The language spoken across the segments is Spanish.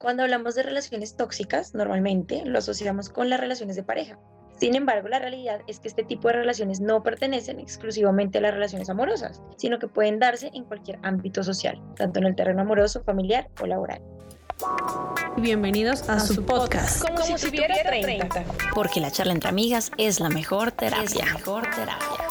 Cuando hablamos de relaciones tóxicas, normalmente lo asociamos con las relaciones de pareja. Sin embargo, la realidad es que este tipo de relaciones no pertenecen exclusivamente a las relaciones amorosas, sino que pueden darse en cualquier ámbito social, tanto en el terreno amoroso, familiar o laboral. Bienvenidos a, su, podcast. Como, si, tuviera 30. Porque la charla entre amigas es la mejor terapia. Es la mejor terapia.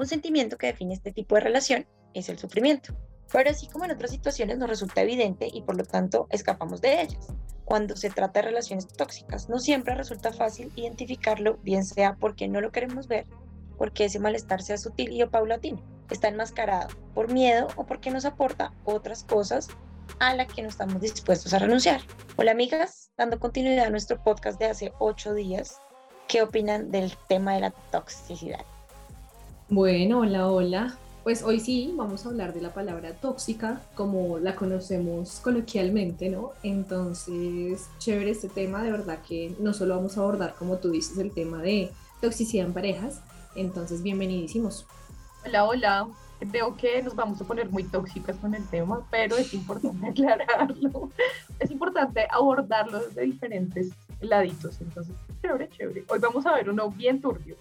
Un sentimiento que define este tipo de relación es el sufrimiento. Pero así como en otras situaciones nos resulta evidente y por lo tanto escapamos de ellas. Cuando se trata de relaciones tóxicas, no siempre resulta fácil identificarlo, bien sea porque no lo queremos ver, porque ese malestar sea sutil y o paulatino, está enmascarado por miedo o porque nos aporta otras cosas a las que no estamos dispuestos a renunciar. Hola amigas, dando continuidad a nuestro podcast de hace ocho días, ¿qué opinan del tema de la toxicidad? Bueno, hola, hola. Pues hoy sí vamos a hablar de la palabra tóxica como la conocemos coloquialmente, ¿no? Entonces, chévere este tema, de verdad que no solo vamos a abordar, como tú dices, el tema de toxicidad en parejas, entonces bienvenidísimos. Hola, hola. Veo que nos vamos a poner muy tóxicas con el tema, pero es importante aclararlo. Es importante abordarlo desde diferentes laditos. Entonces, chévere, chévere. Hoy vamos a ver uno bien turbio.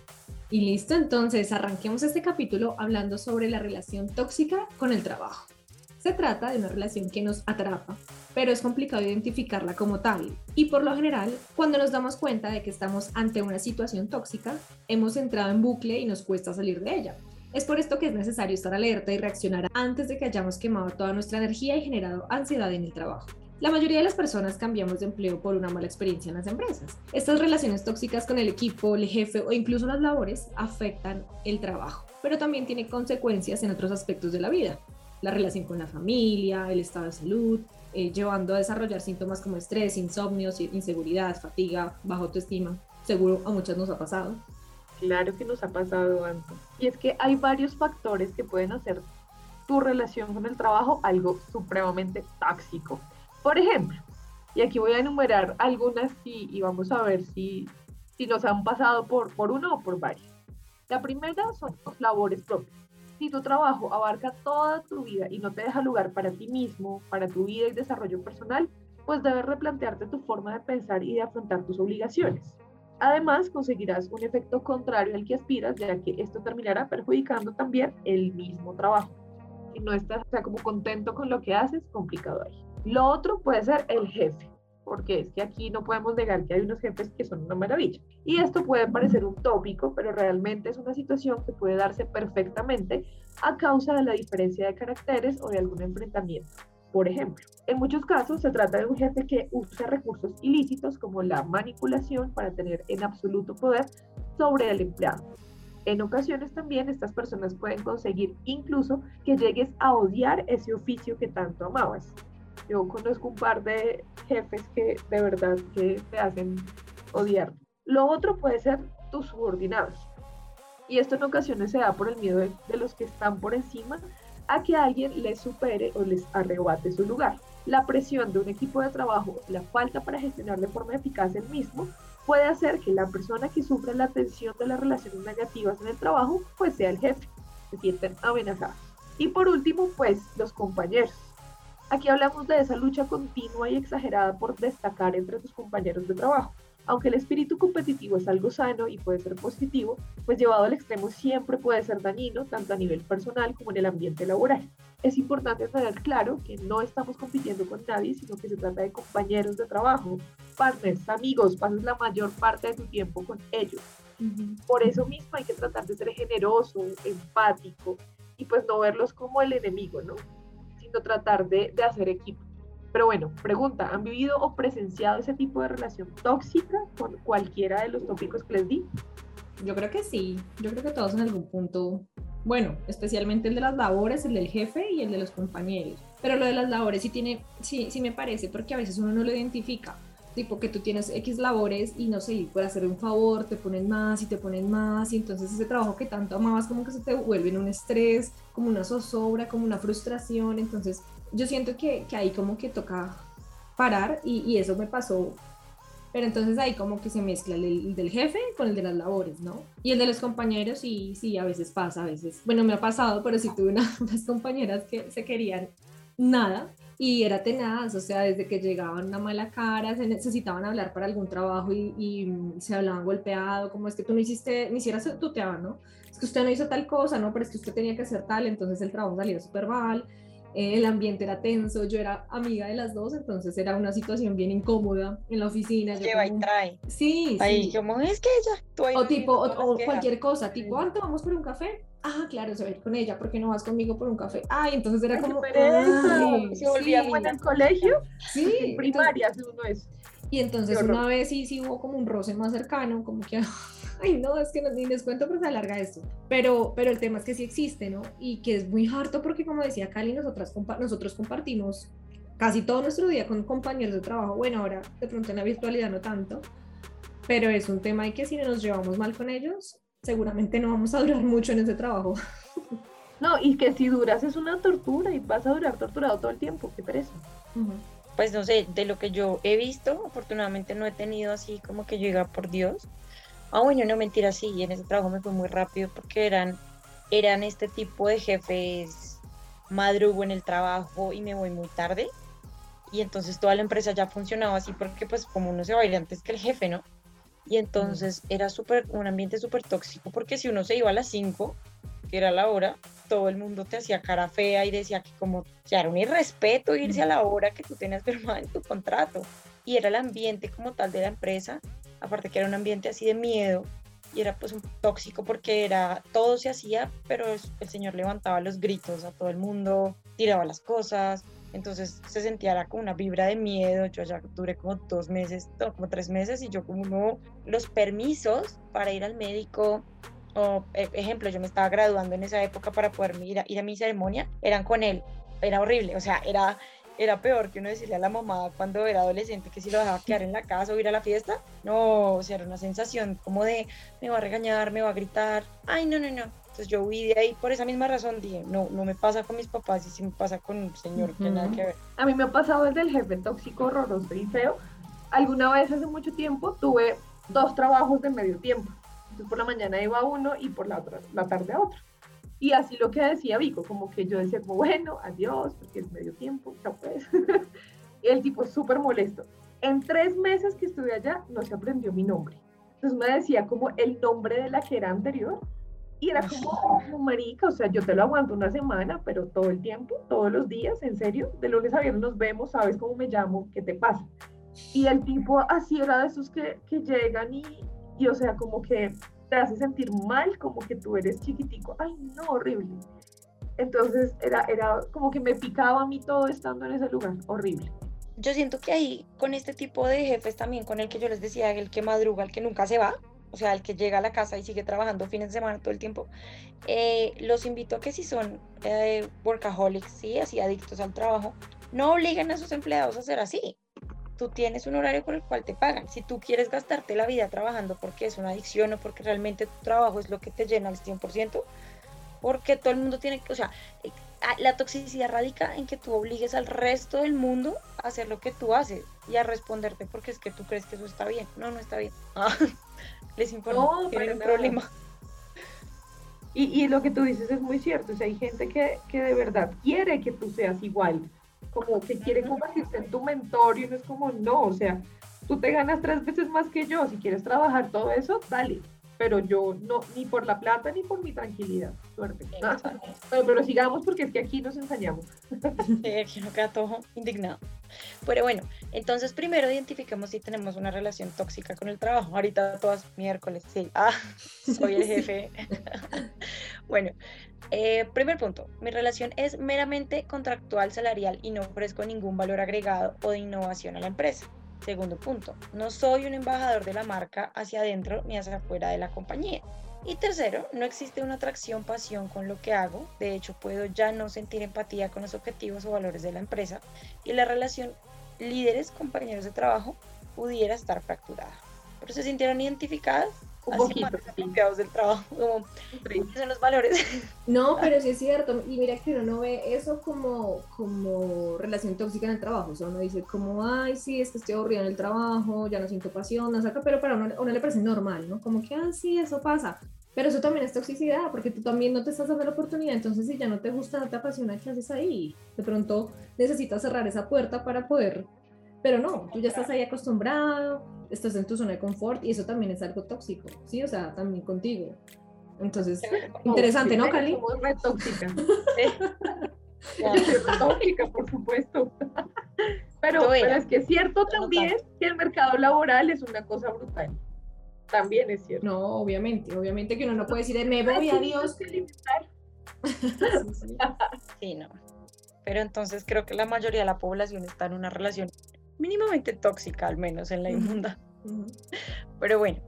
Y listo, entonces arranquemos este capítulo hablando sobre la relación tóxica con el trabajo. Se trata de una relación que nos atrapa, pero es complicado identificarla como tal. Y por lo general, cuando nos damos cuenta de que estamos ante una situación tóxica, hemos entrado en bucle y nos cuesta salir de ella. Es por esto que es necesario estar alerta y reaccionar antes de que hayamos quemado toda nuestra energía y generado ansiedad en el trabajo. La mayoría de las personas cambiamos de empleo por una mala experiencia en las empresas. Estas relaciones tóxicas con el equipo, el jefe o incluso las labores afectan el trabajo, pero también tiene consecuencias en otros aspectos de la vida. La relación con la familia, el estado de salud, eh, llevando a desarrollar síntomas como estrés, insomnio, inseguridad, fatiga, baja autoestima. Seguro a muchas nos ha pasado. Claro que nos ha pasado. Y es que hay varios factores que pueden hacer tu relación con el trabajo algo supremamente tóxico. Por ejemplo, y aquí voy a enumerar algunas y, vamos a ver si, si nos han pasado por, por uno o por varias. La primera son los labores propias. Si tu trabajo abarca toda tu vida y no te deja lugar para ti mismo, para tu vida y desarrollo personal, pues debes replantearte tu forma de pensar y de afrontar tus obligaciones. Además, conseguirás un efecto contrario al que aspiras, ya que esto terminará perjudicando también el mismo trabajo. Si no estás como contento con lo que haces, complicado ahí. Lo otro puede ser el jefe, porque es que aquí no podemos negar que hay unos jefes que son una maravilla. Y esto puede parecer un tópico, pero realmente es una situación que puede darse perfectamente a causa de la diferencia de caracteres o de algún enfrentamiento. Por ejemplo, en muchos casos se trata de un jefe que usa recursos ilícitos como la manipulación para tener en absoluto poder sobre el empleado. En ocasiones también estas personas pueden conseguir incluso que llegues a odiar ese oficio que tanto amabas. Yo conozco un par de jefes que de verdad que te hacen odiar. Lo otro puede ser tus subordinados. Y esto en ocasiones se da por el miedo de, los que están por encima a que alguien les supere o les arrebate su lugar. La presión de un equipo de trabajo, la falta para gestionar de forma eficaz el mismo, puede hacer que la persona que sufre la tensión de las relaciones negativas en el trabajo, pues sea el jefe, se sienten amenazados. Y por último, pues los compañeros. Aquí hablamos de esa lucha continua y exagerada por destacar entre tus compañeros de trabajo. Aunque el espíritu competitivo es algo sano y puede ser positivo, pues llevado al extremo siempre puede ser dañino, tanto a nivel personal como en el ambiente laboral. Es importante tener claro que no estamos compitiendo con nadie, sino que se trata de compañeros de trabajo, partners, amigos, pasas la mayor parte de tu tiempo con ellos. Por eso mismo hay que tratar de ser generoso, empático y pues no verlos como el enemigo, ¿no? Tratar de, de hacer equipo. Pero bueno, pregunta, ¿han vivido o presenciado ese tipo de relación tóxica con cualquiera de los tópicos que les di? Yo creo que sí, yo creo que todos en algún punto, bueno, especialmente el de las labores, el del jefe y el de los compañeros. Pero lo de las labores sí tiene, sí, sí me parece, porque a veces uno no lo identifica tipo que tú tienes X labores y no sé, por hacer un favor te ponen más y te ponen más y entonces ese trabajo que tanto amabas como que se te vuelve en un estrés, como una zozobra, como una frustración, entonces yo siento que, que ahí como que toca parar y, y, eso me pasó Pero entonces ahí como que se mezcla el, del jefe con el de las labores, ¿no? Y el de los compañeros, sí, sí, a veces pasa, a veces. Bueno, me ha pasado, pero sí tuve unas compañeras que se querían nada y era tenaz, o sea, desde que llegaban una mala cara, se necesitaban hablar para algún trabajo y, y se hablaban golpeado, como es que tú no hiciste, ni siquiera se tuteaban, ¿no? Es que usted no hizo tal cosa, ¿no? Pero es que usted tenía que hacer tal, entonces el trabajo salía súper mal eh, el ambiente era tenso, yo era amiga de las dos, entonces era una situación bien incómoda en la oficina. Lleva y trae. Sí, ahí, sí. como es que ella, tú O tipo, o, cualquier cosa, tipo, antes vamos por un café. Ah, claro, se va a ir con ella, ¿por qué no vas conmigo por un café? Ay, entonces era como. Ay, ¿Se volvía sí. buena en el colegio? Sí. En primaria, uno es. Y entonces una vez sí, sí hubo como un roce más cercano, como que ay no, es que no, ni les cuento porque se alarga esto, pero, pero el tema es que sí existe, ¿no? Y que es muy harto porque como decía Cali, nosotras, nosotros compartimos casi todo nuestro día con compañeros de trabajo, bueno, ahora de pronto en la virtualidad no tanto, pero es un tema y que si nos llevamos mal con ellos, seguramente no vamos a durar mucho en ese trabajo. No, y que si duras es una tortura y vas a durar torturado todo el tiempo, qué pereza. Pues no sé, de lo que yo he visto, afortunadamente no he tenido así como que llega por Dios, Ah, bueno, no mentira, sí, en ese trabajo me fue muy rápido porque eran, eran este tipo de jefes madrugo en el trabajo y me voy muy tarde. Y entonces toda la empresa ya funcionaba así porque pues como uno se va a ir antes que el jefe, ¿no? Y entonces era súper, un ambiente súper tóxico porque si uno se iba a las 5, que era la hora, todo el mundo te hacía cara fea y decía que como ya era un irrespeto irse a la hora que tú tenías firmada en tu contrato. Y era el ambiente como tal de la empresa aparte que era un ambiente así de miedo y era pues un tóxico porque era todo se hacía, pero el señor levantaba los gritos a todo el mundo, tiraba las cosas, entonces se sentía como una vibra de miedo, yo ya duré como dos meses, como tres meses y yo como no, los permisos para ir al médico, o e, ejemplo, yo me estaba graduando en esa época para poder ir a, ir a mi ceremonia, eran con él, era horrible, o sea, era era peor que uno decirle a la mamá cuando era adolescente que si lo dejaba quedar en la casa o ir a la fiesta. No, o sea, era una sensación como de me va a regañar, me va a gritar. Ay, no, no, no. Entonces yo huí de ahí por esa misma razón. Dije, no, no me pasa con mis papás y sí me pasa con un señor que nada que ver. A mí me ha pasado desde el jefe tóxico, horroroso y feo. Alguna vez hace mucho tiempo tuve dos trabajos de medio tiempo. Entonces por la mañana iba a uno y por la, otra, la tarde a otro. Y así lo que decía Vico, como que yo decía como, bueno, adiós, porque es medio tiempo, chao pues. y el tipo súper molesto. En tres meses que estuve allá, no se aprendió mi nombre. Entonces me decía como el nombre de la que era anterior. Y era como, marica, o sea, yo te lo aguanto una semana, pero todo el tiempo, todos los días, en serio, de lunes a viernes nos vemos, sabes cómo me llamo, qué te pasa. Y el tipo así era de esos que, que llegan y, y, o sea, como que te hace sentir mal, como que tú eres chiquitico. Ay, no, horrible. Entonces era, era como que me picaba a mí todo estando en ese lugar, horrible. Yo siento que ahí, con este tipo de jefes también, con el que yo les decía, el que madruga, el que nunca se va, o sea, el que llega a la casa y sigue trabajando fines de semana todo el tiempo, eh, los invito a que si son eh, workaholics, sí, así adictos al trabajo, no obliguen a sus empleados a ser así tú tienes un horario con el cual te pagan. Si tú quieres gastarte la vida trabajando porque es una adicción o porque realmente tu trabajo es lo que te llena al 100%, porque todo el mundo tiene que, o sea, eh, la toxicidad radica en que tú obligues al resto del mundo a hacer lo que tú haces y a responderte porque es que tú crees que eso está bien. No, no está bien. Ah, les importa, no, tienen un problema. Y, y, lo que tú dices es muy cierto, o sea, hay gente que, que de verdad quiere que tú seas igual, como que quiere convertirse en tu mentor y uno es como, no, o sea, tú te ganas tres veces más que yo, si quieres trabajar todo eso, dale, pero yo no, ni por la plata ni por mi tranquilidad, suerte. pero, sigamos porque es que aquí nos ensañamos. aquí no queda todo indignado. Pero bueno, entonces primero identifiquemos si tenemos una relación tóxica con el trabajo. Ahorita todas miércoles, sí. Ah, soy el jefe. bueno, eh, primer punto, mi relación es meramente contractual salarial y no ofrezco ningún valor agregado o de innovación a la empresa. Segundo punto, no soy un embajador de la marca hacia adentro ni hacia afuera de la compañía. Y tercero, no existe una atracción, pasión con lo que hago. De hecho, puedo ya no sentir empatía con los objetivos o valores de la empresa y la relación líderes, compañeros de trabajo pudiera estar fracturada. ¿Pero se sintieron identificadas? Un poquito, apropiados del trabajo, como son los valores. No, pero sí es cierto. Y mira que uno no ve eso como, como relación tóxica en el trabajo. O sea, uno dice como, ay, sí, es que estoy aburrida en el trabajo, ya no siento pasión, no saca, pero para uno, uno le parece normal, ¿no? Como que, ah, sí, eso pasa. Pero eso también es toxicidad, porque tú también no te estás dando la oportunidad. Entonces, si ya no te gusta, no te apasiona, ¿qué haces ahí? De pronto necesitas cerrar esa puerta para poder. Pero no, tú ya estás ahí acostumbrado, estás en tu zona de confort y eso también es algo tóxico, ¿sí? O sea, también contigo. Entonces, Interesante, ¿no, Cali? Soy re tóxica, por supuesto. Pero, pero es que es cierto Pero no también que el mercado laboral es una cosa brutal. También es cierto. no, obviamente, obviamente que uno no puede decir, me voy, adiós. Sí, sí. Sí, no. Pero entonces creo que la mayoría de la población está en una relación mínimamente tóxica, al menos en la inmunda. Pero bueno,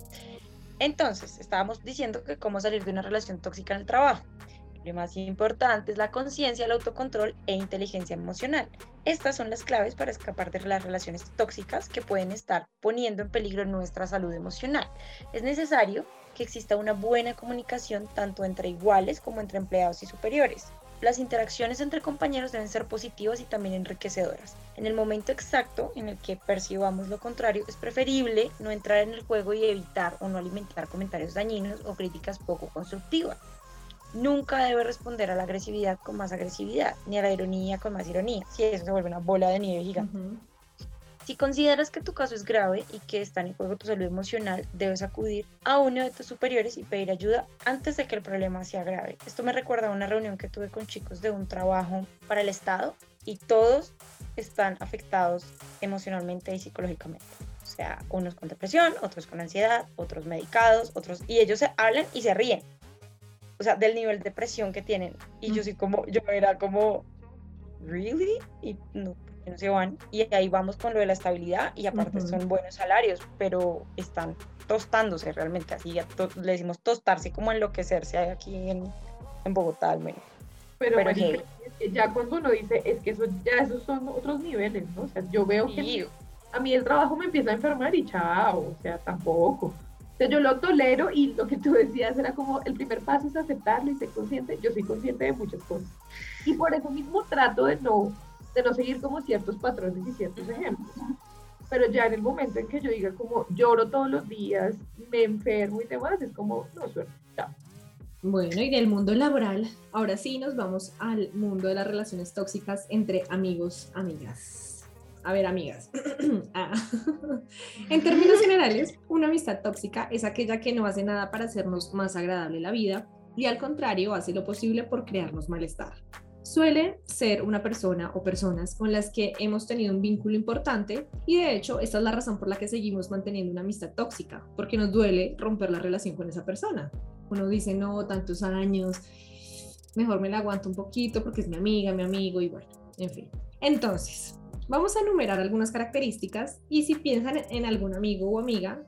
entonces estábamos diciendo que cómo salir de una relación tóxica en el trabajo. Lo más importante es la conciencia, el autocontrol e inteligencia emocional. Estas son las claves para escapar de las relaciones tóxicas que pueden estar poniendo en peligro nuestra salud emocional. Es necesario que exista una buena comunicación tanto entre iguales como entre empleados y superiores. Las interacciones entre compañeros deben ser positivas y también enriquecedoras. En el momento exacto en el que percibamos lo contrario, es preferible no entrar en el juego y evitar o no alimentar comentarios dañinos o críticas poco constructivas. Nunca debe responder a la agresividad con más agresividad, ni a la ironía con más ironía, si eso se vuelve una bola de nieve gigante. Si consideras que tu caso es grave y que está en juego tu salud emocional, debes acudir a uno de tus superiores y pedir ayuda antes de que el problema sea grave. Esto me recuerda a una reunión que tuve con chicos de un trabajo para el Estado y todos están afectados emocionalmente y psicológicamente. O sea, unos con depresión, otros con ansiedad, otros medicados, otros... Y ellos se hablan y se ríen. O sea, del nivel de presión que tienen. Y yo Mm. soy como, yo era como, ¿really? Y no, ¿por qué no se van? Y ahí vamos con lo de la estabilidad y aparte Ujú. son buenos salarios, pero están tostándose realmente, así ya to- le decimos tostarse como enloquecerse aquí en, en Bogotá al menos. Pero, Pero marica, heavy. es que ya cuando uno dice, es que eso, ya esos son otros niveles, ¿no? O sea, yo veo que Y a mí el trabajo me empieza a enfermar y chao, o sea, tampoco. O sea, yo lo tolero y lo que tú decías era como el primer paso es aceptarlo y ser consciente. Yo soy consciente de muchas cosas. Y por eso mismo trato de no, de no seguir como ciertos patrones y ciertos ejemplos. Pero ya en el momento en que yo diga como lloro todos los días, me enfermo y demás, es como, no, suerte. Bueno, y del mundo laboral, ahora sí nos vamos al mundo de las relaciones tóxicas entre amigos, amigas. A ver, amigas. Ah. En términos generales, una amistad tóxica es aquella que no hace nada para hacernos más agradable la vida y al contrario hace lo posible por crearnos malestar. Suele ser una persona o personas con las que hemos tenido un vínculo importante y de hecho esta es la razón por la que seguimos manteniendo una amistad tóxica, porque nos duele romper la relación con esa persona. Uno dice, no, tantos años, mejor me la aguanto un poquito porque es mi amiga, mi amigo y bueno, en fin. Entonces, vamos a enumerar algunas características y si piensan en algún amigo o amiga,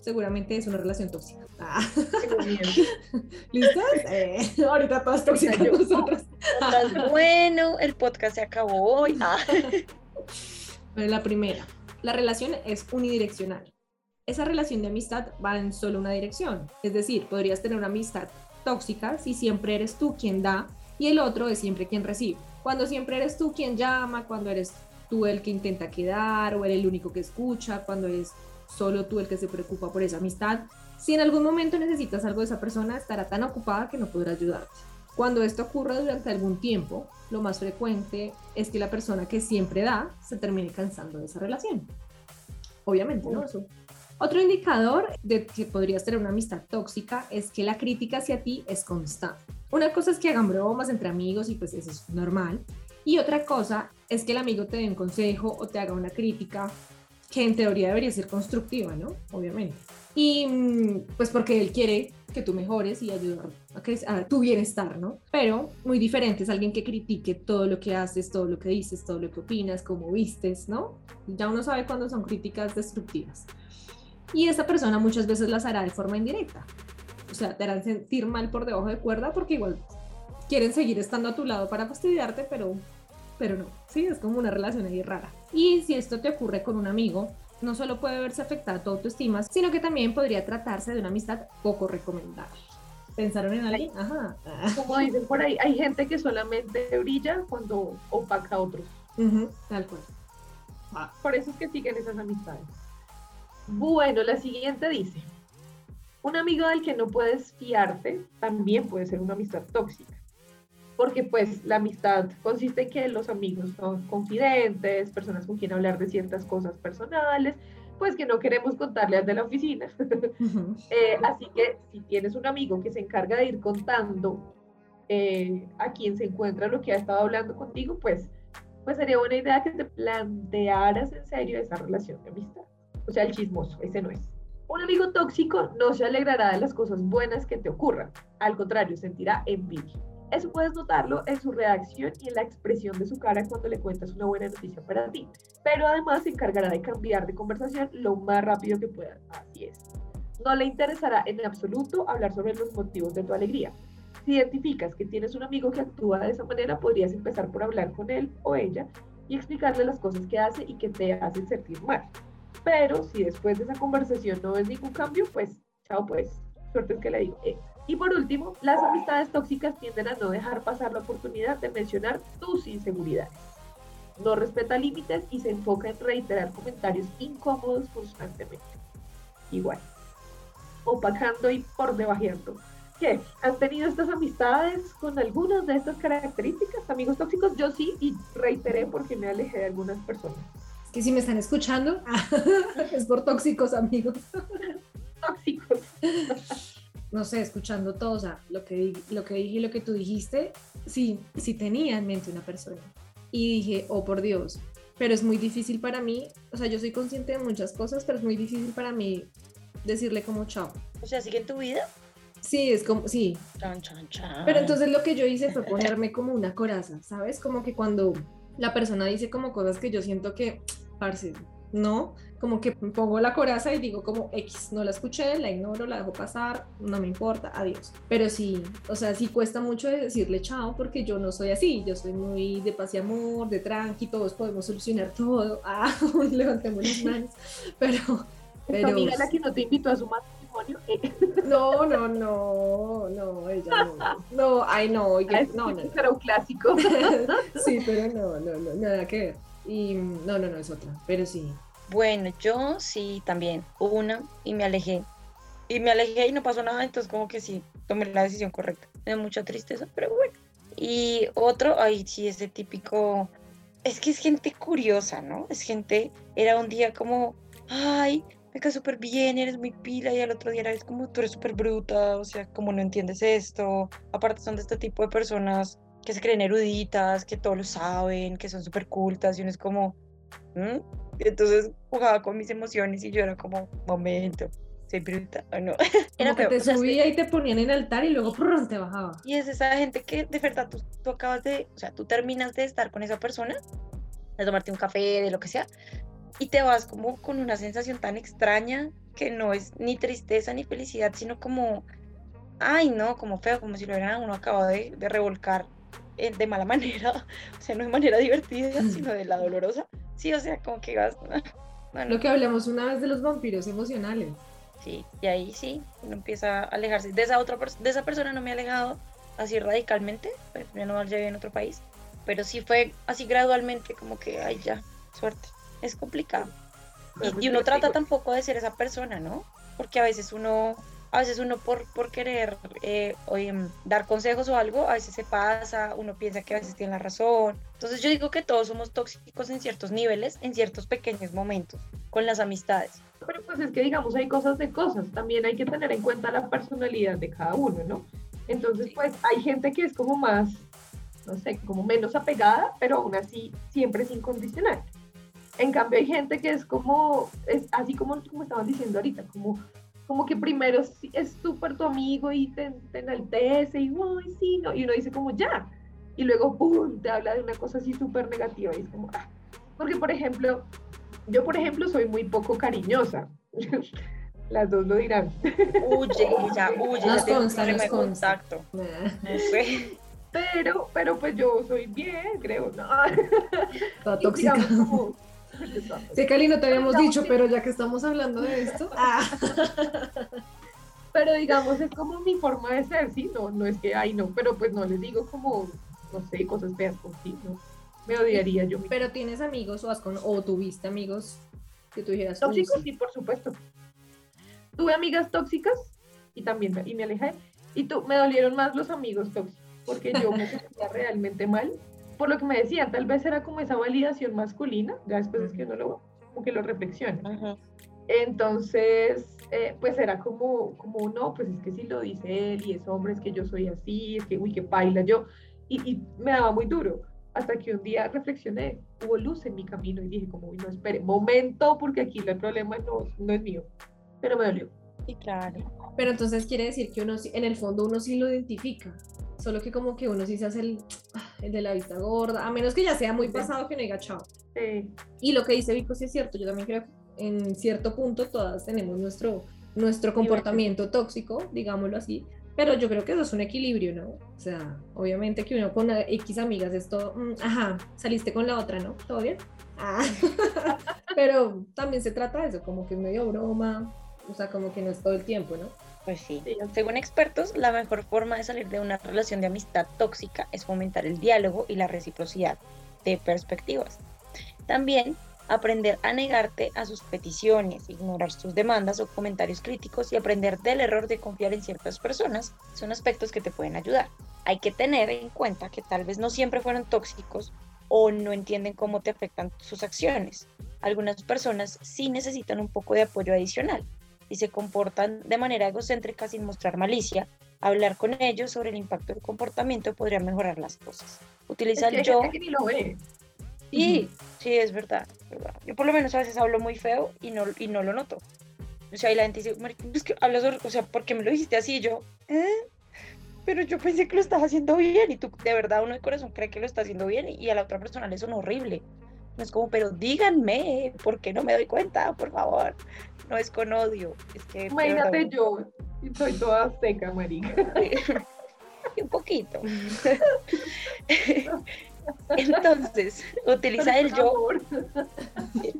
seguramente es una relación tóxica. Ah. ¿Listas? Eh, ahorita todas tóxicas nosotras. Otras, bueno, el podcast se acabó hoy. Ah, Bueno, la primera, la relación es unidireccional. Esa relación de amistad va en solo una dirección. Es decir, podrías tener una amistad tóxica si siempre eres tú quien da y el otro es siempre quien recibe. Cuando siempre eres tú quien llama, cuando eres tú el que intenta quedar o eres el único que escucha, cuando eres solo tú el que se preocupa por esa amistad. Si en algún momento necesitas algo de esa persona, estará tan ocupada que no podrá ayudarte. Cuando esto ocurra durante algún tiempo, lo más frecuente es que la persona que siempre da se termine cansando de esa relación. Obviamente, ¿no? Eso. Otro indicador de que podrías tener una amistad tóxica es que la crítica hacia ti es constante. Una cosa es que hagan bromas entre amigos y pues eso es normal. Y otra cosa es que el amigo te dé un consejo o te haga una crítica que en teoría debería ser constructiva, ¿no? Obviamente. Y mm, pues porque él quiere que tú mejores y ayudar a, a tu bienestar, ¿no? Pero muy diferente es alguien que critique todo lo que haces, todo lo que dices, todo lo que opinas, cómo vistes, ¿no? Ya uno sabe cuándo son críticas destructivas. Y esa persona muchas veces las hará de forma indirecta. O sea, te harán sentir mal por debajo de cuerda porque igual quieren seguir estando a tu lado para fastidiarte, pero, pero no. Sí, es como una relación ahí rara. Y si esto te ocurre con un amigo, no solo puede verse afectada tu autoestima, sino que también podría tratarse de una amistad poco recomendable. ¿Pensaron en alguien? Ajá. Como dicen por ahí, hay gente que solamente brilla cuando opaca a otros. tal cual. Ah. Por eso es que siguen esas amistades. Bueno, la siguiente dice, un amigo del que no puedes fiarte también puede ser una amistad tóxica. Porque pues la amistad consiste en que los amigos son confidentes, personas con quien hablar de ciertas cosas personales, pues que no queremos contarle al de la oficina. Eh, así que si tienes un amigo que se encarga de ir contando eh, a quien se encuentra lo que ha estado hablando contigo, pues, pues sería buena idea que te plantearas en serio esa relación de amistad. O sea, el chismoso, ese no es. Un amigo tóxico no se alegrará de las cosas buenas que te ocurran, al contrario, sentirá envidia. Eso puedes notarlo en su reacción y en la expresión de su cara cuando le cuentas una buena noticia para ti. Pero además se encargará de cambiar de conversación lo más rápido que pueda. Así es. No le interesará en absoluto hablar sobre los motivos de tu alegría. Si identificas que tienes un amigo que actúa de esa manera, podrías empezar por hablar con él o ella y explicarle las cosas que hace y que te hacen sentir mal. Pero si después de esa conversación no ves ningún cambio, pues chao pues, suerte es que le digo. Eh, y por último, las amistades tóxicas tienden a no dejar pasar la oportunidad de mencionar tus inseguridades. No respeta límites y se enfoca en reiterar comentarios incómodos constantemente. Igual. Opacando y por debajeando. ¿Qué? ¿Has tenido estas amistades con algunas de estas características, amigos tóxicos? Yo sí, y reiteré porque me alejé de algunas personas. Que si me están escuchando, es por tóxicos, amigos. tóxicos no sé, escuchando todo, o sea, lo que, lo que dije y lo que tú dijiste, sí, sí tenía en mente una persona. Y dije, oh por Dios, pero es muy difícil para mí, o sea, yo soy consciente de muchas cosas, pero es muy difícil para mí decirle como chao. O sea, ¿sigue en tu vida? Sí, es como, sí. Pero entonces lo que yo hice fue ponerme como una coraza, ¿sabes? Como que cuando la persona dice como cosas que yo siento que, parce, no, como que pongo la coraza y digo como X, no la escuché, la ignoro, la dejo pasar, no me importa, adiós. Pero sí, o sea, sí cuesta mucho decirle chao porque yo no soy así, yo soy muy de paz y amor, de tranqui, todos podemos solucionar todo, ah, levantemos las manos, pero... pero amiga la que no te invitó a su matrimonio. Eh. No, no, no, no, ella no. No, ay no, oye, no, no. Era un clásico. sí, pero no, no, no, nada que ver. Y no, no, no, es otra, pero sí. Bueno, yo sí también, una y me alejé. Y me alejé y no pasó nada, entonces como que sí, tomé la decisión correcta. Me da mucha tristeza, pero bueno. Y otro, ay, sí, ese típico, es que es gente curiosa, ¿no? Es gente, era un día como, ay, me cae súper bien, eres muy pila, y al otro día eres como, tú eres súper bruta, o sea, como no entiendes esto. Aparte son de este tipo de personas que se creen eruditas, que todo lo saben, que son súper cultas, y uno es como, ¿Mm? entonces jugaba con mis emociones y yo era como, momento, soy bruta o no. Era que te subía y te ponían en altar y luego te bajaba. Y es esa gente que de verdad tú, tú acabas de, o sea, tú terminas de estar con esa persona, de tomarte un café, de lo que sea, y te vas como con una sensación tan extraña que no es ni tristeza ni felicidad, sino como, ay no, como feo, como si lo hubieran uno acabado de, de revolcar eh, de mala manera, o sea, no de manera divertida, sino de la dolorosa. Sí, o sea, como que vas... Lo que hablamos una vez de los vampiros emocionales. Sí, y ahí sí, uno empieza a alejarse. De esa, otra de esa persona no me he alejado así radicalmente, pero ya no llegué en otro país, pero sí fue así gradualmente como que, ay ya, suerte, es complicado. Y, y uno trata tampoco de ser esa persona, ¿no? Porque a veces uno a veces uno por, por querer eh, dar consejos o algo, a veces se pasa, uno piensa que a veces tiene la razón. Entonces yo digo que todos somos tóxicos en ciertos niveles, en ciertos pequeños momentos, con las amistades. Pero pues es que digamos, hay cosas de cosas, también hay que tener en cuenta la personalidad de cada uno, ¿no? Entonces pues hay gente que es como más, no sé, como menos apegada, pero aún así siempre es incondicional. En cambio hay gente que es como, es así como, como estaban diciendo ahorita, como como que primero es súper tu amigo y te, te, enaltece y, uy, sí, no, y uno dice como ya, y luego, ¡pum!, te habla de una cosa así súper negativa y es como, ah. porque por ejemplo, yo por ejemplo soy muy poco cariñosa, las dos lo dirán. Huye, ya, huye, nos consta, nos contacto, no sé. Pero, pero pues yo soy bien, creo, ¿no? Toda tóxica. Sí, Cali, no te habíamos dicho, pero ya que estamos hablando de esto. Ah. Pero digamos, es como mi forma de ser, sí, no, no es que, ay, no, pero pues no les digo como, no sé, cosas feas sí, no. Me odiaría yo. Pero tienes amigos o, has con, o tuviste amigos que tú dijeras. Tóxicos, sí, por supuesto. Tuve amigas tóxicas y también me, y me alejé. Y tú, me dolieron más los amigos tóxicos, porque yo me sentía realmente mal. Por lo que me decían, tal vez era como esa validación masculina, ya después es que uno lo, como que lo reflexiona. Entonces, eh, pues era como, como, no, pues es que si lo dice él y es hombre, es que yo soy así, es que, uy, que baila yo. Y, y, me daba muy duro. Hasta que un día reflexioné, hubo luz en mi camino y dije como, uy, no, espere, momento, porque aquí el problema no, no es mío. Pero me dolió. Sí, claro. Pero entonces quiere decir que uno, en el fondo uno sí lo identifica. Solo que como que uno sí se hace el, ah, el de la vista gorda, a menos que ya sea muy pasado que no diga chao. Sí. Y lo que dice Vico sí es cierto, yo también creo que en cierto punto todas tenemos nuestro, nuestro comportamiento tóxico, digámoslo así, pero yo creo que eso es un equilibrio, ¿no? O sea, obviamente que uno con X amigas es todo, mm, ajá, saliste con la otra, ¿no? ¿Todo bien? Ah. pero también se trata de eso, como que es medio broma, o sea, como que no es todo el tiempo, ¿no? Pues sí. Según expertos, la mejor forma de salir de una relación de amistad tóxica es fomentar el diálogo y la reciprocidad de perspectivas. También aprender a negarte a sus peticiones, ignorar sus demandas o comentarios críticos y aprender del error de confiar en ciertas personas son aspectos que te pueden ayudar. Hay que tener en cuenta que tal vez no siempre fueron tóxicos o no entienden cómo te afectan sus acciones. Algunas personas sí necesitan un poco de apoyo adicional y se comportan de manera egocéntrica sin mostrar malicia. Hablar con ellos sobre el impacto del comportamiento podría mejorar las cosas. Utiliza el yo. Sí, sí, es verdad, Yo por lo menos a veces hablo muy feo y no, y no lo noto. O sea, y la gente dice, es que hablas, o sea, ¿por qué me lo dijiste así? Y yo, ¿eh? Pero yo pensé que lo estaba haciendo bien y tú de verdad uno de corazón cree que lo está haciendo bien y a la otra persona le suena horrible. No es como, pero díganme, ¿por qué no me doy cuenta? Por favor. No es con odio. Es que, Imagínate yo, soy toda seca, marica. un poquito. Entonces, utiliza el yo,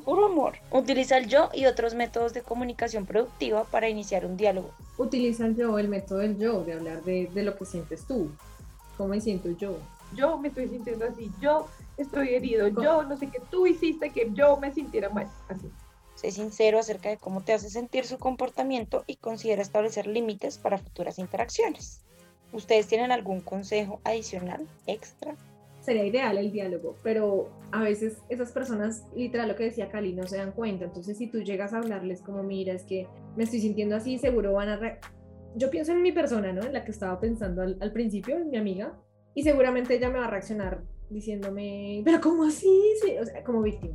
puro amor, utiliza el yo y otros métodos de comunicación productiva para iniciar un diálogo. Utiliza el yo, el método del yo, de hablar de, de lo que sientes tú. ¿Cómo me siento yo? Yo me estoy sintiendo así, yo estoy herido, yo no sé qué tú hiciste que yo me sintiera mal, así. Sé sincero acerca de cómo te hace sentir su comportamiento y considera establecer límites para futuras interacciones. ¿Ustedes tienen algún consejo adicional, extra? sería ideal el diálogo, pero a veces esas personas, literal lo que decía Cali, no se dan cuenta. Entonces, si tú llegas a hablarles como, mira, es que me estoy sintiendo así, seguro van a... Yo pienso en mi persona, ¿no? En la que estaba pensando al, principio, en mi amiga, y seguramente ella me va a reaccionar diciéndome, pero ¿cómo así? Sí, o sea, como víctima.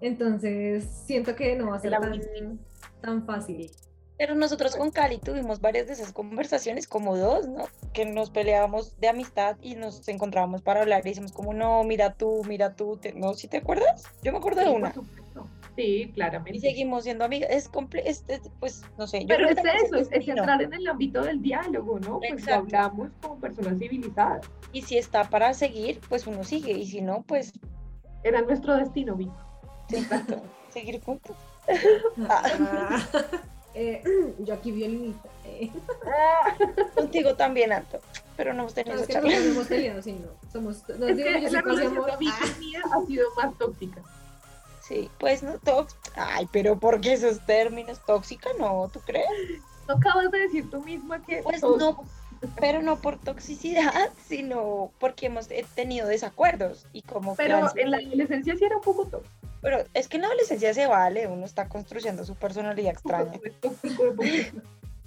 Entonces, siento que no va a ser tan, tan fácil. Pero nosotros con Cali tuvimos varias de esas conversaciones, como dos, ¿no? Que nos peleábamos de amistad y nos encontrábamos para hablar y decimos como, no, mira tú, mira tú, ¿no? ¿Sí te acuerdas? Yo me acuerdo de una. Sí, claramente. Y seguimos siendo amigas. Es, es, pues, no sé. Pero es eso, es, entrar en el ámbito del diálogo, ¿no? Pues hablamos como personas civilizadas. Y si está para seguir, pues uno sigue. Y si no, pues... Era nuestro destino, Vico. Sí, exacto. seguir juntos. Ah. Eh, yo aquí violinista. Eh. Contigo también, Alto. Pero no hemos tenido no, charla. No hemos tenido, sí, no. Somos, nos es digo, que yo la relación ah. mía ha sido más tóxica. Sí, pues no tóxica. Ay, pero ¿por qué esos términos? ¿Tóxica? No, ¿tú crees? No acabas de decir tú misma que... Pues no, pero no por toxicidad, sino porque hemos tenido desacuerdos y como... Pero en la adolescencia sí era un poco tóxica. Pero es que en la adolescencia se vale, uno está construyendo su personalidad extraña.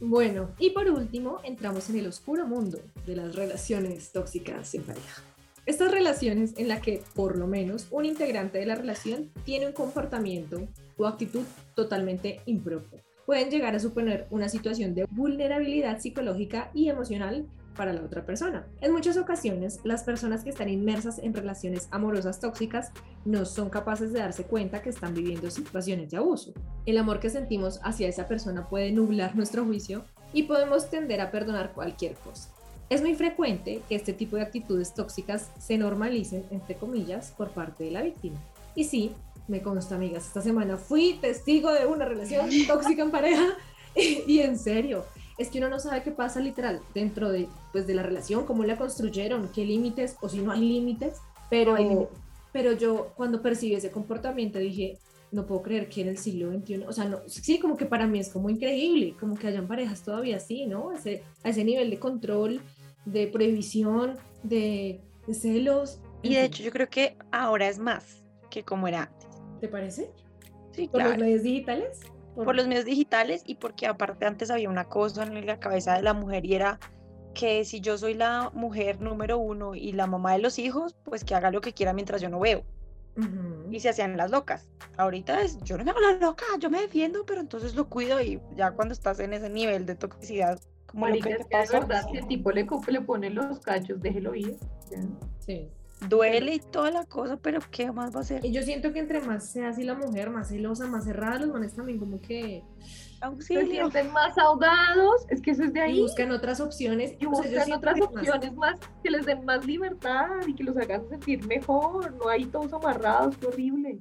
Bueno, y por último, entramos en el oscuro mundo de las relaciones tóxicas en pareja. Estas relaciones en las que, por lo menos, un integrante de la relación tiene un comportamiento o actitud totalmente impropio. Pueden llegar a suponer una situación de vulnerabilidad psicológica y emocional para la otra persona. En muchas ocasiones, las personas que están inmersas en relaciones amorosas tóxicas no son capaces de darse cuenta que están viviendo situaciones de abuso. El amor que sentimos hacia esa persona puede nublar nuestro juicio y podemos tender a perdonar cualquier cosa. Es muy frecuente que este tipo de actitudes tóxicas se normalicen, entre comillas, por parte de la víctima. Y sí, me consta, amigas. Esta semana fui testigo de una relación tóxica en pareja y, en serio, es que uno no sabe qué pasa literal dentro de, pues, de la relación, cómo la construyeron, qué límites o si no hay límites, pero, pero yo cuando percibí ese comportamiento dije, no puedo creer que en el siglo XXI, o sea, no, sí, como que para mí es como increíble, como que hayan parejas todavía así, ¿no? Ese, a ese nivel de control, de prohibición, de, de celos. Y de hecho yo creo que ahora es más que como era antes. ¿Te parece? Sí, ¿Por claro. los medios digitales? Por los medios digitales y porque aparte antes había una cosa en la cabeza de la mujer y era que si yo soy la mujer número uno y la mamá de los hijos, pues que haga lo que quiera mientras yo no veo. Ujú. Y se hacían las locas. Ahorita es, yo no me hago la loca, yo me defiendo, pero entonces lo cuido y ya cuando estás en ese nivel de toxicidad, como lo Marica, que es te que de pasó, verdad, si el tipo le, pone los cachos, déjelo ir. ya. Sí. duele y toda la cosa, pero ¿qué más va a hacer? Y yo siento que entre más sea así la mujer, más celosa, más cerrada, los manes también como que Se Auxilio. sienten más ahogados, es que eso es de y ahí. buscan otras opciones. Y o sea, yo buscan otras más- opciones más que les den más libertad y que los hagan sentir mejor, no ahí todos amarrados, qué horrible.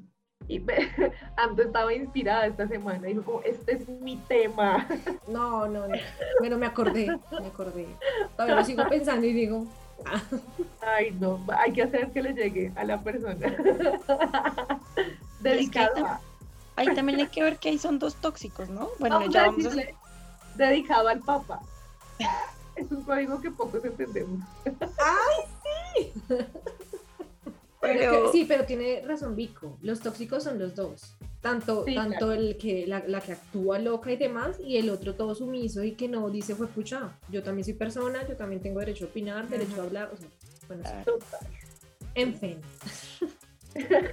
Y me- Anto estaba inspirada esta semana, dijo como, este es mi tema. No, no, no. Bueno, me acordé, me acordé. Todavía lo sigo pensando y digo, ah, Ay, no, hay que hacer que le llegue a la persona. Dedicado a, Ahí también hay que ver que ahí son dos tóxicos, ¿no? Bueno, vamos ya a vamos a... decirle, dedicado al Papa. Es un código que pocos entendemos. Pero Pero- sí, pero tiene razón Vico. Los tóxicos son los dos. Tanto, Sí, tanto claro. el que la, la que actúa loca y demás, y el otro todo sumiso y que no dice fue pucha. Yo también soy persona, yo también tengo derecho a opinar, derecho a hablar. O sea, bueno. Total. en fin.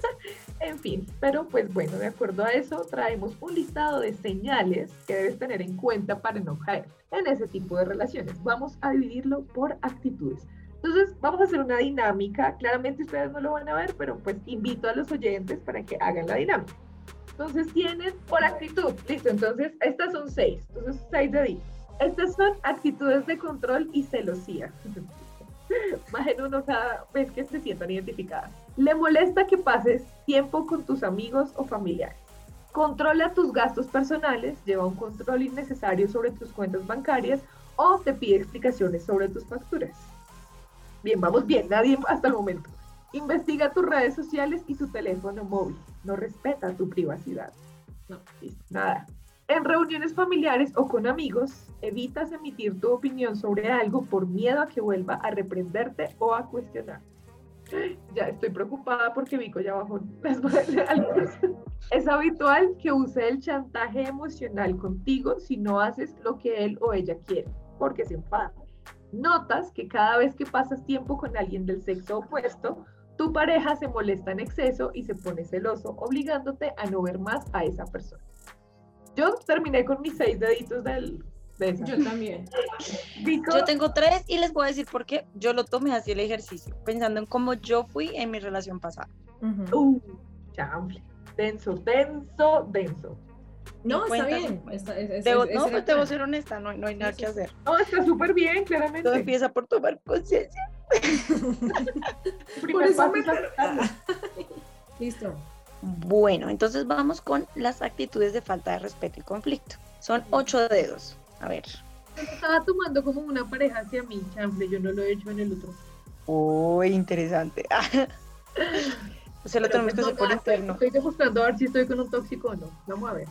En fin, pero pues bueno, de acuerdo a eso, traemos un listado de señales que debes tener en cuenta para no caer en ese tipo de relaciones. Vamos a dividirlo por actitudes. Entonces, vamos a hacer una dinámica. Claramente ustedes no lo van a ver, pero pues invito a los oyentes para que hagan la dinámica. Entonces, tienen por actitud. Listo, entonces estas son seis. Entonces, seis deditos. Estas son actitudes de control y celosía. Bajen uno cada vez que se sientan identificadas. Le molesta que pases tiempo con tus amigos o familiares. Controla tus gastos personales, lleva un control innecesario sobre tus cuentas bancarias o te pide explicaciones sobre tus facturas. Bien, vamos bien, nadie hasta el momento. Investiga tus redes sociales y tu teléfono móvil. No respeta tu privacidad. No. Nada. En reuniones familiares o con amigos, evitas emitir tu opinión sobre algo por miedo a que vuelva a reprenderte o a cuestionar. Ya estoy preocupada porque Vico ya bajó las. Es habitual que use el chantaje emocional contigo si no haces lo que él o ella quiere, porque se enfada. Notas que cada vez que pasas tiempo con alguien del sexo opuesto, tu pareja se molesta en exceso y se pone celoso, obligándote a no ver más a esa persona. Yo terminé con mis seis deditos del, de esa. Yo también. Yo tengo tres y les voy a decir por qué yo lo tomé así el ejercicio, pensando en cómo yo fui en mi relación pasada. Ujú. uh, chanfle. denso, denso, denso. No, está bien. está- es- es- Debo, no, pues el debo plan. ser honesta, no, no hay nada Sí, que sí, hacer. No, está súper bien, Todo claramente. empieza por tomar conciencia. Primer eso me-. Listo. Bueno, entonces vamos con las actitudes de falta de respeto y conflicto. Son ocho dedos. A ver. Estaba tomando como una pareja hacia mí, chanfle, yo no lo he hecho en el otro. Uy, interesante. o sea, lo tenemos que hacer por estoy- interno. Estoy demostrando a ver si estoy con un tóxico o no. Vamos a ver.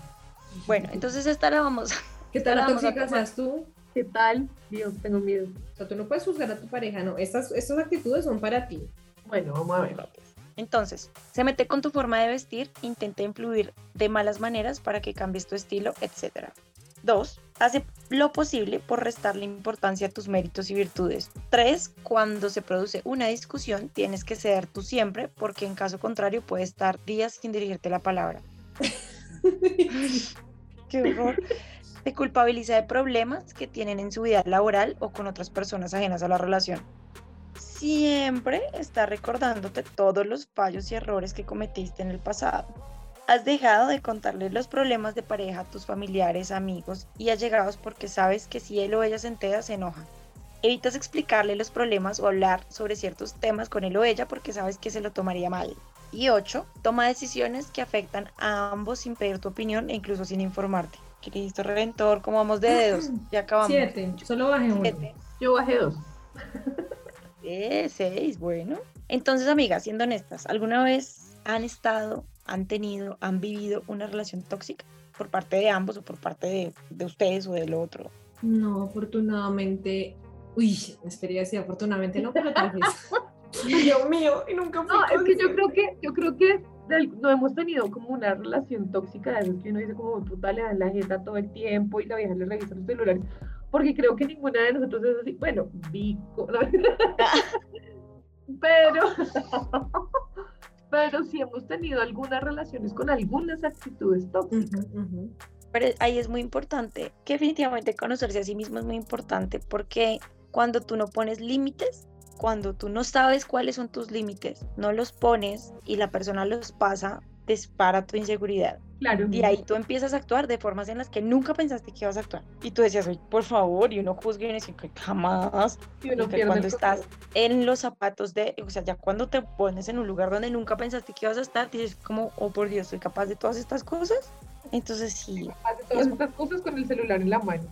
Bueno, entonces esta la vamos a... ¿Qué tal la tóxica seas tú? ¿Qué tal? Dios, tengo miedo. O sea, tú no puedes juzgar a tu pareja, no. Estas, estas actitudes son para ti. Bueno, vamos a ver. Entonces, se mete con tu forma de vestir, intenta influir de malas maneras para que cambies tu estilo, etc. Dos, hace lo posible por restarle importancia a tus méritos y virtudes. Tres, cuando se produce una discusión, tienes que ceder tú siempre, porque en caso contrario puede estar días sin dirigirte la palabra. Qué horror. Te culpabiliza de problemas que tienen en su vida laboral o con otras personas ajenas a la relación. Siempre está recordándote todos los fallos y errores que cometiste en el pasado. Has dejado de contarle los problemas de pareja a tus familiares, amigos y allegados porque sabes que si él o ella se entera se enoja. Evitas explicarle los problemas o hablar sobre ciertos temas con él o ella porque sabes que se lo tomaría mal. Y 8. Toma decisiones que afectan a ambos sin pedir tu opinión e incluso sin informarte. Cristo Redentor, ¿cómo vamos de dedos? Ya acabamos. Siete, solo bajé uno. Siete. Yo bajé dos. Eh, seis, bueno. Entonces, amigas, siendo honestas, ¿alguna vez han estado, han tenido, han vivido una relación tóxica por parte de ambos o por parte de, de ustedes o del otro? No, afortunadamente. Uy, esperaría decir afortunadamente no, pero tal vez. Dios mío, y nunca fui No, es que yo creo que, yo creo que del- no hemos tenido como una relación tóxica de esas que uno dice como puta le dan la jeta todo el tiempo y la vieja le revisa los celulares. Porque creo que ninguna de nosotros es así. Bueno, Vico. ¿no? pero, pero sí hemos tenido algunas relaciones con algunas actitudes tóxicas. Ujú, ujú. Pero ahí es muy importante, que definitivamente conocerse a sí mismo es muy importante porque cuando tú no pones límites, cuando tú no sabes cuáles son tus límites, no los pones y la persona los pasa, dispara tu inseguridad. Claro. Y ahí tú empiezas a actuar de formas en las que nunca pensaste que ibas a actuar. Y tú decías, "Oye, por favor, y uno juzga y uno dice que jamás. Y uno pierde cuando estás en los zapatos de, o sea, ya cuando te pones en un lugar donde nunca pensaste que ibas a estar, dices como, oh por Dios, soy capaz de todas estas cosas. Entonces sí, Hace todas estas cosas con el celular en la mano.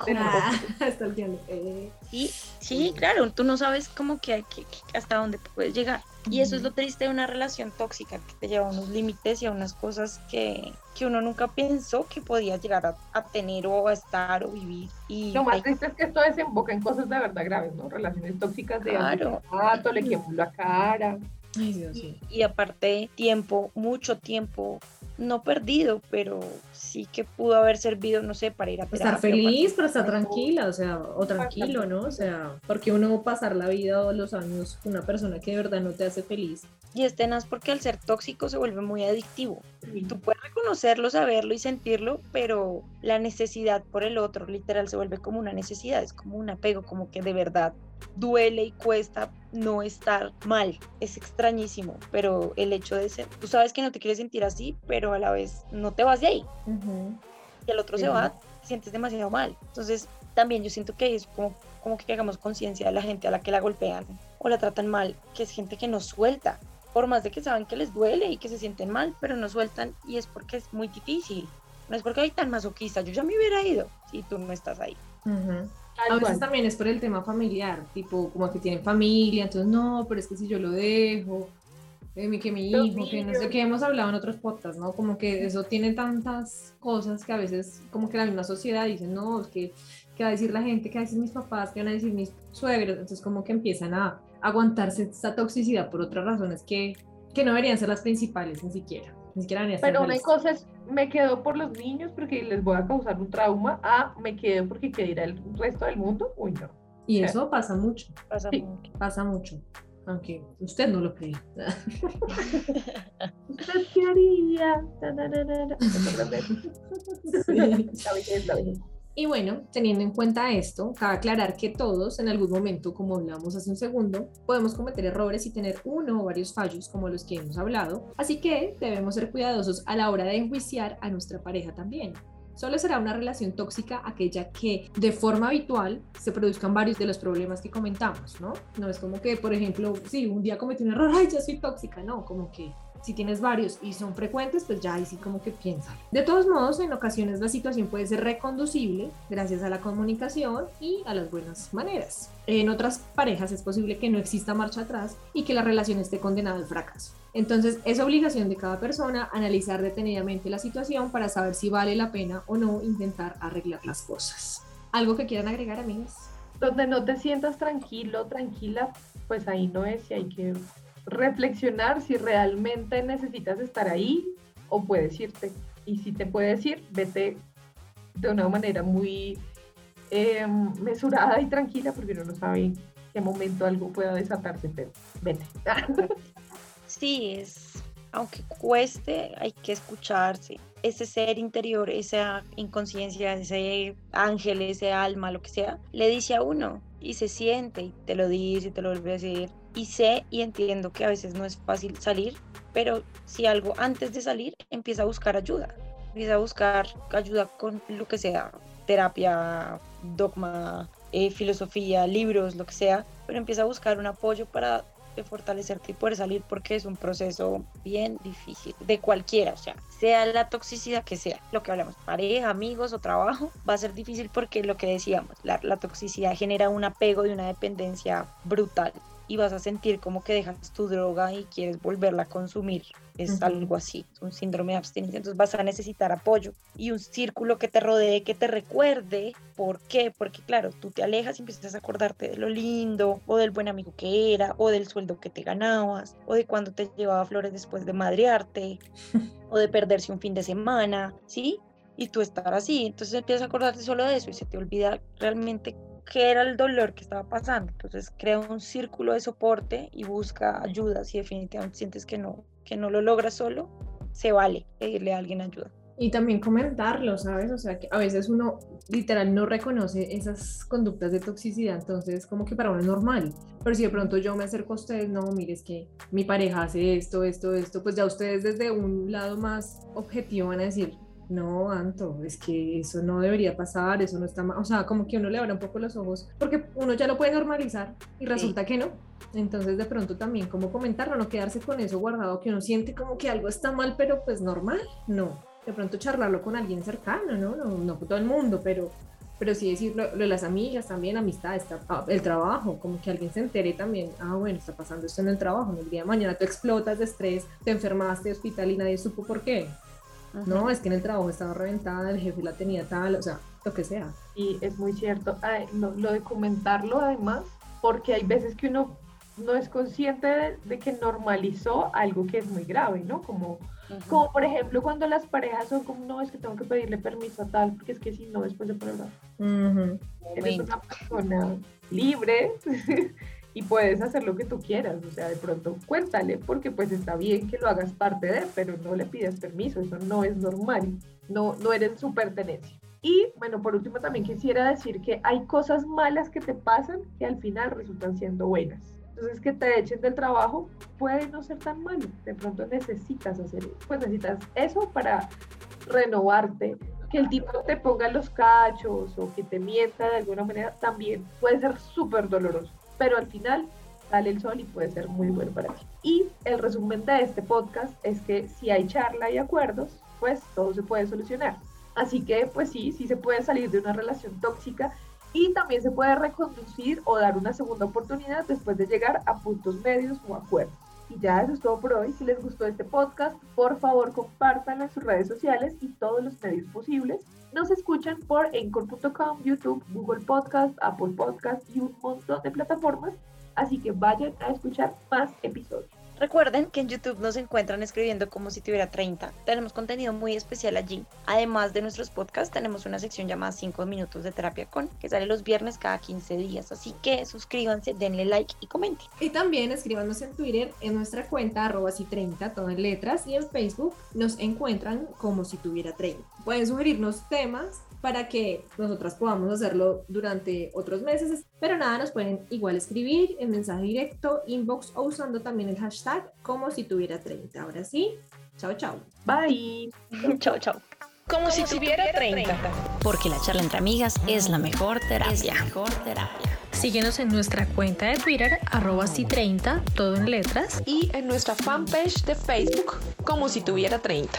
Ah. Eh, Sí, sí, claro, tú no sabes cómo que, que- que hasta dónde puedes llegar. Y eso es lo triste de una relación tóxica, que te lleva a unos límites y a unas cosas que, que uno nunca pensó que podía llegar a, a tener o a estar o vivir. Y Lo más hay- triste es que esto desemboca en cosas de verdad graves, ¿no? Relaciones tóxicas de Claro. gato, le quemó la cara. Ay, Dios y, y aparte tiempo, mucho tiempo, no perdido, pero sí que pudo haber servido, no sé, para ir a Estar terapia, feliz, para estar tranquila, o sea, o tranquilo, ¿no? O sea, porque uno pasar la vida o los años con una persona que de verdad no te hace feliz. Y es tenaz porque al ser tóxico se vuelve muy adictivo. Tú puedes reconocerlo, saberlo y sentirlo, pero la necesidad por el otro, literal, se vuelve como una necesidad, es como un apego, como que de verdad duele y cuesta no estar mal. Es extrañísimo, pero el hecho de ser, tú sabes que no te quieres sentir así, pero a la vez no te vas de ahí. Y el otro se va, te sientes demasiado mal. Entonces, también yo siento que es como, como que hagamos conciencia de la gente a la que la golpean o la tratan mal, que es gente que no suelta, por más de que saben que les duele y que se sienten mal, pero no sueltan y es porque es muy difícil. No es porque hay tan masoquista, yo ya me hubiera ido si tú no estás ahí. Ujú. Tal A veces cual. también es por el tema familiar, tipo como que tienen familia, entonces no, pero es que si yo lo dejo, eh, que mi Los hijo, que no sé qué hemos hablado en otros podcasts, ¿no? Como que eso tiene tantas cosas que a veces como que la misma sociedad dice, no, es que qué va a decir la gente, qué va a decir mis papás, qué van a decir mis suegros, entonces como que empiezan a aguantarse esta toxicidad por otras razones que, que no deberían ser las principales ni siquiera, ni siquiera deberían ser Pero una cosa es, me quedo por los niños porque les voy a causar un trauma, a me quedo porque quiero ir al resto del mundo. Uy, no. Y eso pasa mucho, Pasa Sí. mucho. pasa mucho, aunque usted no lo cree. ¿Usted qué haría? Sí. La vejez, la vejez. Y bueno, teniendo en cuenta esto, cabe aclarar que todos en algún momento, como hablamos hace un segundo, podemos cometer errores y tener uno o varios fallos como los que hemos hablado, así que debemos ser cuidadosos a la hora de enjuiciar a nuestra pareja también. Solo será una relación tóxica aquella que de forma habitual se produzcan varios de los problemas que comentamos, ¿no? No es como que, por ejemplo, si un día cometí un error, ay, ya soy tóxica, no, como que si tienes varios y son frecuentes, pues ya ahí sí como que piensa. De todos modos, en ocasiones la situación puede ser reconducible gracias a la comunicación y a las buenas maneras. En otras parejas es posible que no exista marcha atrás y que la relación esté condenada al fracaso. Entonces es obligación de cada persona analizar detenidamente la situación para saber si vale la pena o no intentar arreglar las cosas. ¿Algo que quieran agregar, amigas? Donde no te sientas tranquilo, tranquila, pues ahí no es y hay que reflexionar si realmente necesitas estar ahí o puedes irte. Y si te puedes ir, vete de una manera muy eh, mesurada y tranquila porque uno no sabe en qué momento algo pueda desatarse, pero vete. Sí, es, aunque cueste, hay que escucharse. Ese ser interior, esa inconsciencia, ese ángel, ese alma, lo que sea, le dice a uno y se siente y te lo dice y te lo vuelve a decir. Y sé y entiendo que a veces no es fácil salir, pero si algo antes de salir empieza a buscar ayuda, empieza a buscar ayuda con lo que sea, terapia, dogma, eh, filosofía, libros, lo que sea, pero empieza a buscar un apoyo para fortalecerte y poder salir porque es un proceso bien difícil de cualquiera, o sea, sea la toxicidad que sea, lo que hablamos, pareja, amigos o trabajo, va a ser difícil porque lo que decíamos, la, la toxicidad genera un apego y una dependencia brutal y vas a sentir como que dejas tu droga y quieres volverla a consumir. Es algo así, un síndrome de abstinencia. Entonces vas a necesitar apoyo y un círculo que te rodee, que te recuerde. ¿Por qué? Porque claro, tú te alejas y empiezas a acordarte de lo lindo o del buen amigo que era o del sueldo que te ganabas o de cuando te llevaba flores después de madrearte o de perderse un fin de semana, ¿sí? Y tú estar así. Entonces empiezas a acordarte solo de eso y se te olvida realmente qué era el dolor que estaba pasando. Entonces crea un círculo de soporte y busca ayuda. Si definitivamente sientes que no, que no lo logras solo, se vale pedirle a alguien ayuda. Y también comentarlo, ¿sabes? O sea, que a veces uno literal no reconoce esas conductas de toxicidad, entonces como que para uno es normal. Pero si de pronto yo me acerco a ustedes, no, mire, es que mi pareja hace esto, esto, esto, pues ya ustedes desde un lado más objetivo van a decir, no, Anto, es que eso no debería pasar, eso no está mal. O sea, como que uno le abre un poco los ojos, porque uno ya lo puede normalizar y resulta que no. Entonces, de pronto también, como comentarlo, no quedarse con eso guardado, que uno siente como que algo está mal, pero pues normal, no. De pronto charlarlo con alguien cercano, ¿no? No, no con todo el mundo, pero, pero sí decirlo, lo de las amigas también, amistad, ah, el trabajo, como que alguien se entere también, ah, bueno, está pasando esto en el trabajo, en el día de mañana tú explotas de estrés, te enfermaste de hospital y nadie supo por qué no, es que en el trabajo estaba reventada, el jefe la tenía tal, o sea, lo que sea. Y es muy cierto, lo, de comentarlo además, porque hay veces que uno no es consciente de, que normalizó algo que es muy grave, ¿no? Como, como por ejemplo cuando las parejas son como, no, es que tengo que pedirle permiso a tal, porque es que si no, después de prueba. Eres una persona libre y puedes hacer lo que tú quieras, o sea, de pronto cuéntale, porque pues está bien que lo hagas parte de, pero no le pidas permiso, eso no es normal, no, no eres su pertenencia. Y bueno, por último también quisiera decir que hay cosas malas que te pasan que al final resultan siendo buenas. Entonces que te echen del trabajo puede no ser tan malo, de pronto necesitas hacer, pues necesitas eso para renovarte, que el tipo te ponga los cachos o que te mienta de alguna manera también puede ser súper doloroso pero al final sale el sol y puede ser muy bueno para ti. Y el resumen de este podcast es que si hay charla y acuerdos, pues todo se puede solucionar. Así que pues sí, sí se puede salir de una relación tóxica y también se puede reconducir o dar una segunda oportunidad después de llegar a puntos medios o acuerdos. Y ya eso es todo por hoy. Si les gustó este podcast, por favor compártanlo en sus redes sociales y todos los medios posibles. Nos escuchan por Encore.com, YouTube, Google Podcast, Apple Podcast y un montón de plataformas. Así que vayan a escuchar más episodios. Recuerden que en YouTube nos encuentran escribiendo como si tuviera 30. Tenemos contenido muy especial allí. Además de nuestros podcasts, tenemos una sección llamada 5 minutos de terapia con, que sale los viernes cada 15 días. Así que suscríbanse, denle like y comenten. Y también escríbanos en Twitter en nuestra cuenta arroba si 30, todo en letras, y en Facebook nos encuentran como si tuviera 30. Pueden sugerirnos temas para que nosotras podamos hacerlo durante otros meses. Pero nada, nos pueden igual escribir en mensaje directo, inbox o usando también el hashtag como si tuviera 30. Ahora sí, chao, chao. Bye. chao, chao. Como, si, tuviera 30. Porque la charla entre amigas es la mejor terapia. mejor terapia. Síguenos en nuestra cuenta de Twitter, arroba si 30, todo en letras. Y en nuestra fanpage de Facebook, como si tuviera 30.